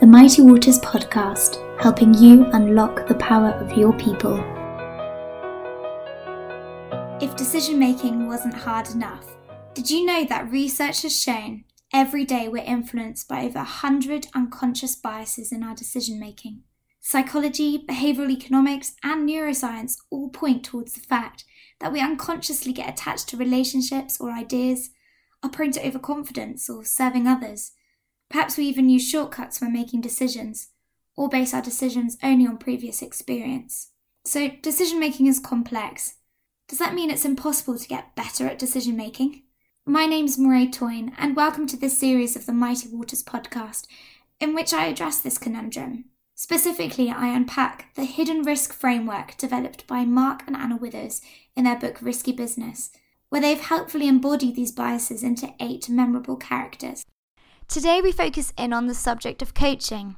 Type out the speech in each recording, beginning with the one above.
the Mighty Waters podcast, helping you unlock the power of your people. If decision making wasn't hard enough, did you know that research has shown every day we're influenced by over 100 unconscious biases in our decision making? Psychology, behavioral economics, and neuroscience all point towards the fact that we unconsciously get attached to relationships or ideas, are prone to overconfidence or serving others Perhaps we even use shortcuts when making decisions, or base our decisions only on previous experience. So, decision making is complex. Does that mean it's impossible to get better at decision making? My name's Murray Toyne, and welcome to this series of the Mighty Waters podcast, in which I address this conundrum. Specifically, I unpack the hidden risk framework developed by Mark and Anna Withers in their book Risky Business, where they've helpfully embodied these biases into eight memorable characters. Today, we focus in on the subject of coaching.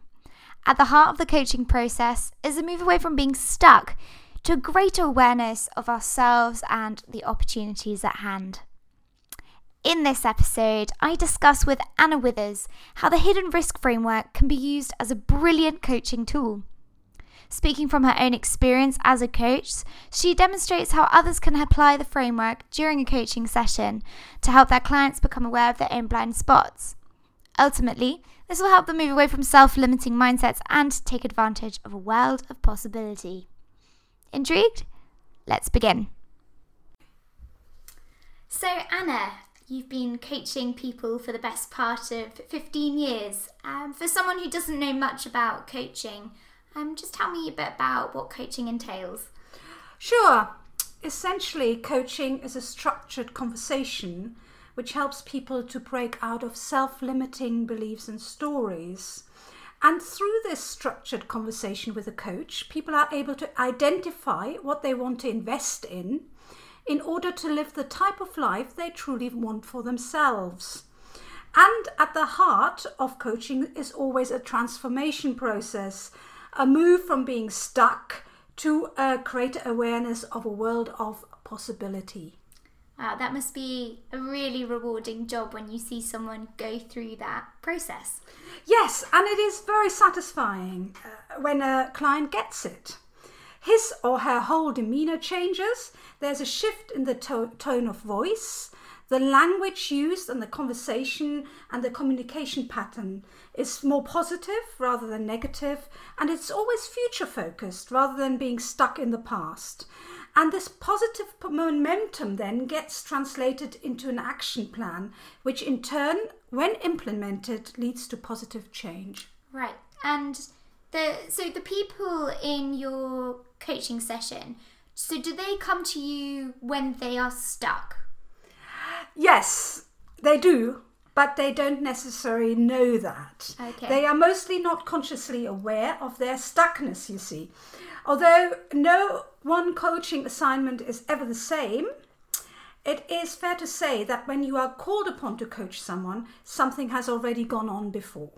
At the heart of the coaching process is a move away from being stuck to a greater awareness of ourselves and the opportunities at hand. In this episode, I discuss with Anna Withers how the hidden risk framework can be used as a brilliant coaching tool. Speaking from her own experience as a coach, she demonstrates how others can apply the framework during a coaching session to help their clients become aware of their own blind spots. Ultimately, this will help them move away from self limiting mindsets and take advantage of a world of possibility. Intrigued? Let's begin. So, Anna, you've been coaching people for the best part of 15 years. Um, for someone who doesn't know much about coaching, um, just tell me a bit about what coaching entails. Sure. Essentially, coaching is a structured conversation which helps people to break out of self limiting beliefs and stories. And through this structured conversation with a coach, people are able to identify what they want to invest in in order to live the type of life they truly want for themselves. And at the heart of coaching is always a transformation process, a move from being stuck to uh, a greater awareness of a world of possibility. Wow, that must be a really rewarding job when you see someone go through that process. Yes, and it is very satisfying uh, when a client gets it. His or her whole demeanor changes, there's a shift in the to- tone of voice, the language used and the conversation and the communication pattern is more positive rather than negative, and it's always future focused rather than being stuck in the past. And this positive momentum then gets translated into an action plan, which in turn, when implemented, leads to positive change. Right. And the so the people in your coaching session, so do they come to you when they are stuck? Yes, they do, but they don't necessarily know that. Okay. They are mostly not consciously aware of their stuckness, you see. Although no one coaching assignment is ever the same, it is fair to say that when you are called upon to coach someone, something has already gone on before.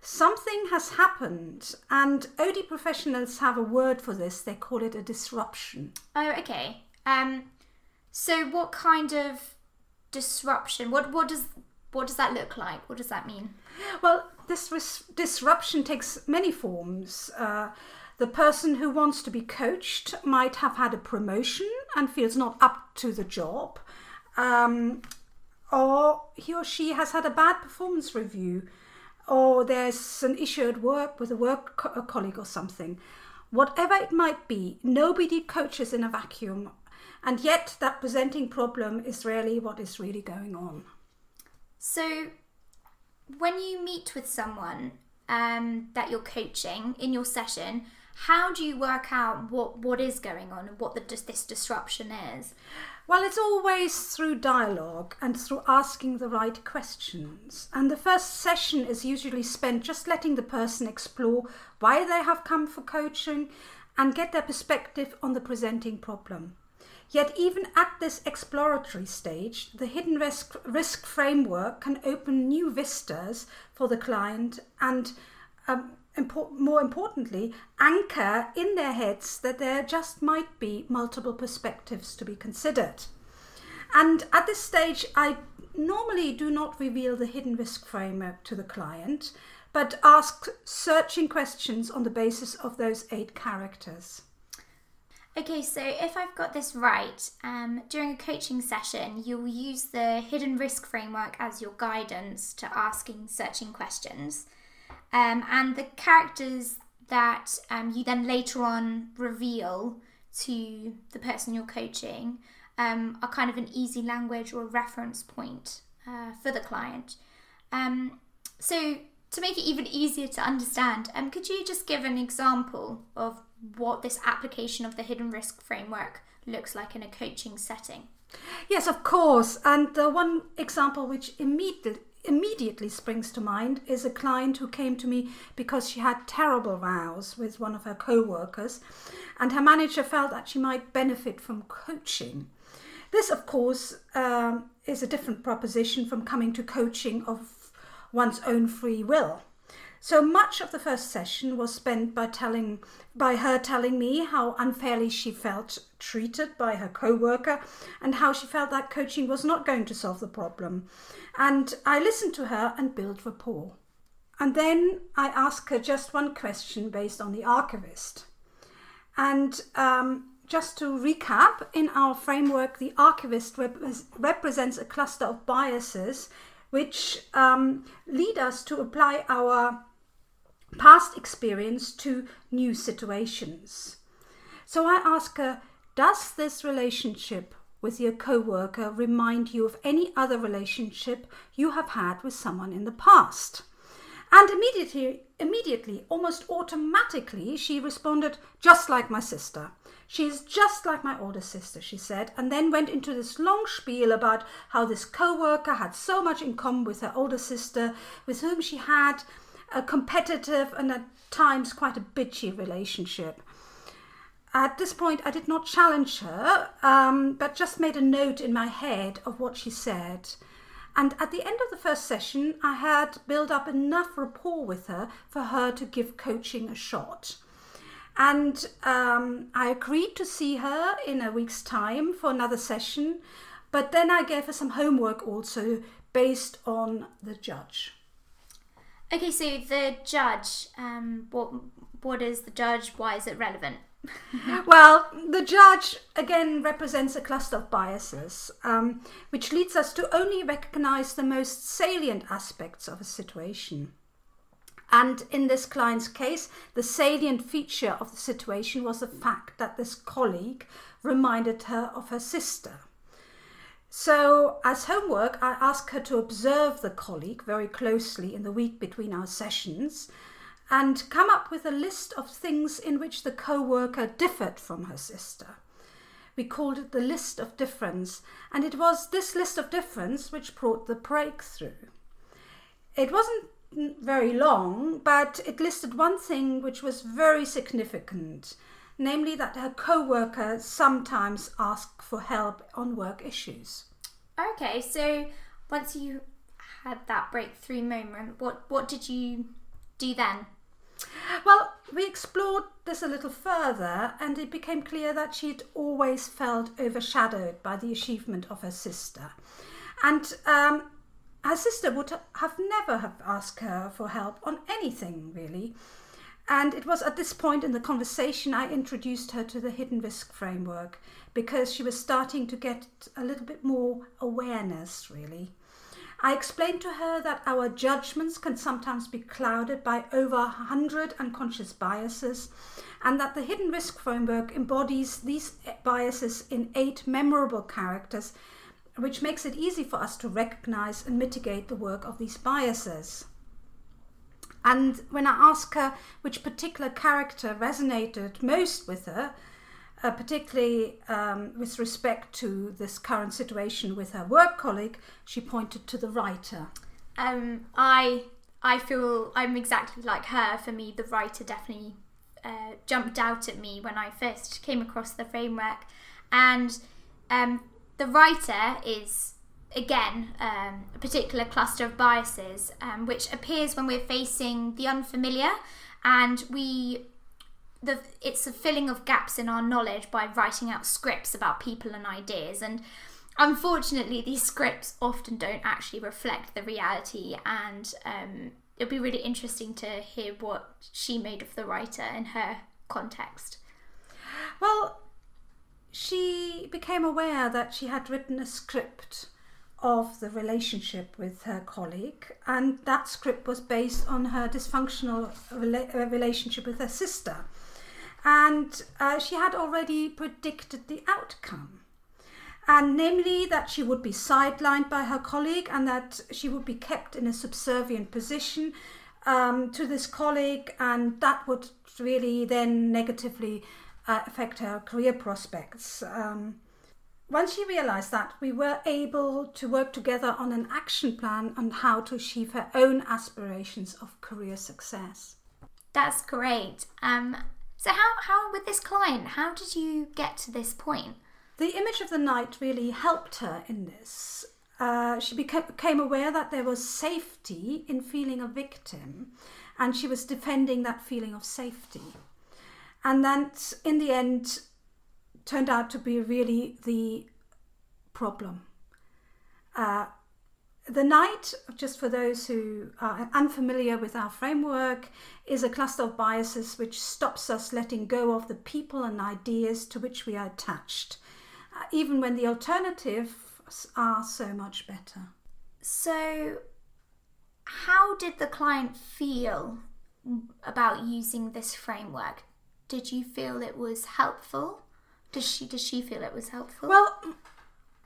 Something has happened, and OD professionals have a word for this. They call it a disruption. Oh, okay. Um, so what kind of disruption? What what does what does that look like? What does that mean? Well, this ris- disruption takes many forms. Uh, the person who wants to be coached might have had a promotion and feels not up to the job, um, or he or she has had a bad performance review, or there's an issue at work with a work co- a colleague or something. Whatever it might be, nobody coaches in a vacuum, and yet that presenting problem is really what is really going on. So, when you meet with someone um, that you're coaching in your session, how do you work out what, what is going on and what the, this disruption is? Well, it's always through dialogue and through asking the right questions. And the first session is usually spent just letting the person explore why they have come for coaching and get their perspective on the presenting problem. Yet, even at this exploratory stage, the hidden risk, risk framework can open new vistas for the client and um, more importantly, anchor in their heads that there just might be multiple perspectives to be considered. And at this stage, I normally do not reveal the hidden risk framework to the client, but ask searching questions on the basis of those eight characters. Okay, so if I've got this right, um, during a coaching session, you'll use the hidden risk framework as your guidance to asking searching questions. Um, and the characters that um, you then later on reveal to the person you're coaching um, are kind of an easy language or reference point uh, for the client. Um, so, to make it even easier to understand, um, could you just give an example of what this application of the hidden risk framework looks like in a coaching setting. Yes, of course. And the one example which immediately immediately springs to mind is a client who came to me because she had terrible rows with one of her co-workers and her manager felt that she might benefit from coaching. This, of course, um, is a different proposition from coming to coaching of one's own free will. So much of the first session was spent by telling by her telling me how unfairly she felt treated by her co-worker and how she felt that coaching was not going to solve the problem. And I listened to her and built rapport. And then I asked her just one question based on the archivist. And um, just to recap, in our framework, the archivist rep- represents a cluster of biases which um, lead us to apply our past experience to new situations. So I ask her, does this relationship with your coworker remind you of any other relationship you have had with someone in the past? And immediately, immediately, almost automatically, she responded, just like my sister. She is just like my older sister, she said, and then went into this long spiel about how this co worker had so much in common with her older sister, with whom she had a competitive and at times quite a bitchy relationship. At this point, I did not challenge her, um, but just made a note in my head of what she said. And at the end of the first session, I had built up enough rapport with her for her to give coaching a shot. And um, I agreed to see her in a week's time for another session, but then I gave her some homework also based on the judge. Okay, so the judge, um, what what is the judge? Why is it relevant? well, the judge again represents a cluster of biases, um, which leads us to only recognize the most salient aspects of a situation. And in this client's case, the salient feature of the situation was the fact that this colleague reminded her of her sister. So, as homework, I asked her to observe the colleague very closely in the week between our sessions and come up with a list of things in which the co worker differed from her sister. We called it the list of difference, and it was this list of difference which brought the breakthrough. It wasn't very long, but it listed one thing which was very significant namely that her co-worker sometimes asked for help on work issues. Okay, so once you had that breakthrough moment, what what did you do then? Well, we explored this a little further, and it became clear that she'd always felt overshadowed by the achievement of her sister. And um, her sister would have never have asked her for help on anything, really. And it was at this point in the conversation I introduced her to the hidden risk framework because she was starting to get a little bit more awareness, really. I explained to her that our judgments can sometimes be clouded by over a hundred unconscious biases, and that the hidden risk framework embodies these biases in eight memorable characters, which makes it easy for us to recognize and mitigate the work of these biases. And when I asked her which particular character resonated most with her, uh, particularly um, with respect to this current situation with her work colleague, she pointed to the writer. Um, I I feel I'm exactly like her. For me, the writer definitely uh, jumped out at me when I first came across the framework, and um, the writer is again um, a particular cluster of biases um, which appears when we're facing the unfamiliar and we the it's a filling of gaps in our knowledge by writing out scripts about people and ideas and unfortunately these scripts often don't actually reflect the reality and um, it'll be really interesting to hear what she made of the writer in her context. Well, she became aware that she had written a script of the relationship with her colleague, and that script was based on her dysfunctional rela- uh, relationship with her sister. And uh, she had already predicted the outcome. And namely, that she would be sidelined by her colleague and that she would be kept in a subservient position um, to this colleague, and that would really then negatively uh, affect her career prospects. Um, once she realized that, we were able to work together on an action plan on how to achieve her own aspirations of career success. That's great. Um, so, how, how with this client, how did you get to this point? The image of the knight really helped her in this. Uh, she became aware that there was safety in feeling a victim, and she was defending that feeling of safety. And that, in the end, turned out to be really the problem. Uh, the knight, just for those who are unfamiliar with our framework, is a cluster of biases which stops us letting go of the people and ideas to which we are attached, uh, even when the alternatives are so much better. So, how did the client feel about using this framework? Did you feel it was helpful? Does she does she feel it was helpful? Well,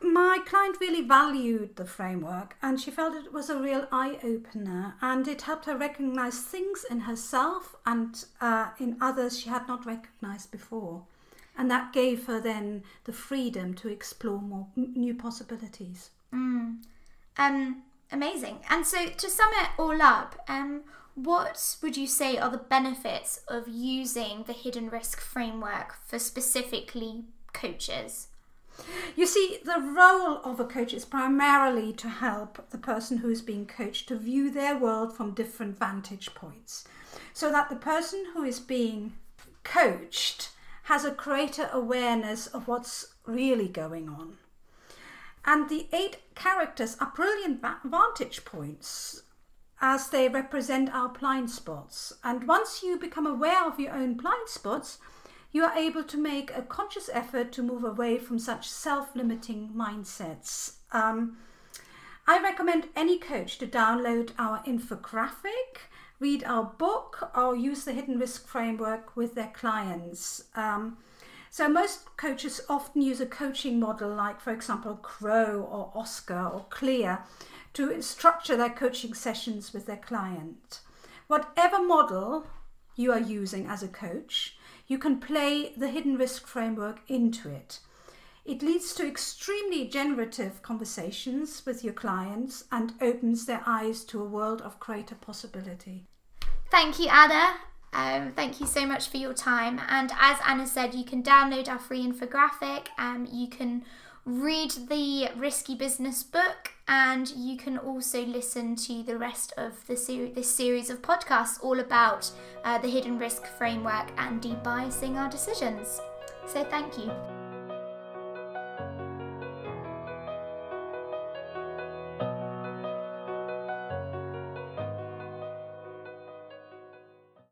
my client really valued the framework and she felt it was a real eye opener and it helped her recognize things in herself and uh, in others she had not recognized before. And that gave her then the freedom to explore more new possibilities. Mm. Um, amazing. And so to sum it all up, um, what would you say are the benefits of using the hidden risk framework for specifically coaches? You see, the role of a coach is primarily to help the person who is being coached to view their world from different vantage points so that the person who is being coached has a greater awareness of what's really going on. And the eight characters are brilliant vantage points as they represent our blind spots. And once you become aware of your own blind spots, you are able to make a conscious effort to move away from such self limiting mindsets. Um, I recommend any coach to download our infographic, read our book, or use the Hidden Risk Framework with their clients. Um, so, most coaches often use a coaching model like, for example, GROW or Oscar or Clear to structure their coaching sessions with their client. Whatever model you are using as a coach, you can play the hidden risk framework into it. It leads to extremely generative conversations with your clients and opens their eyes to a world of greater possibility. Thank you, Anna. Um, thank you so much for your time. And as Anna said, you can download our free infographic. Um, you can read the Risky Business book, and you can also listen to the rest of the ser- this series of podcasts all about uh, the hidden risk framework and debiasing our decisions. So, thank you.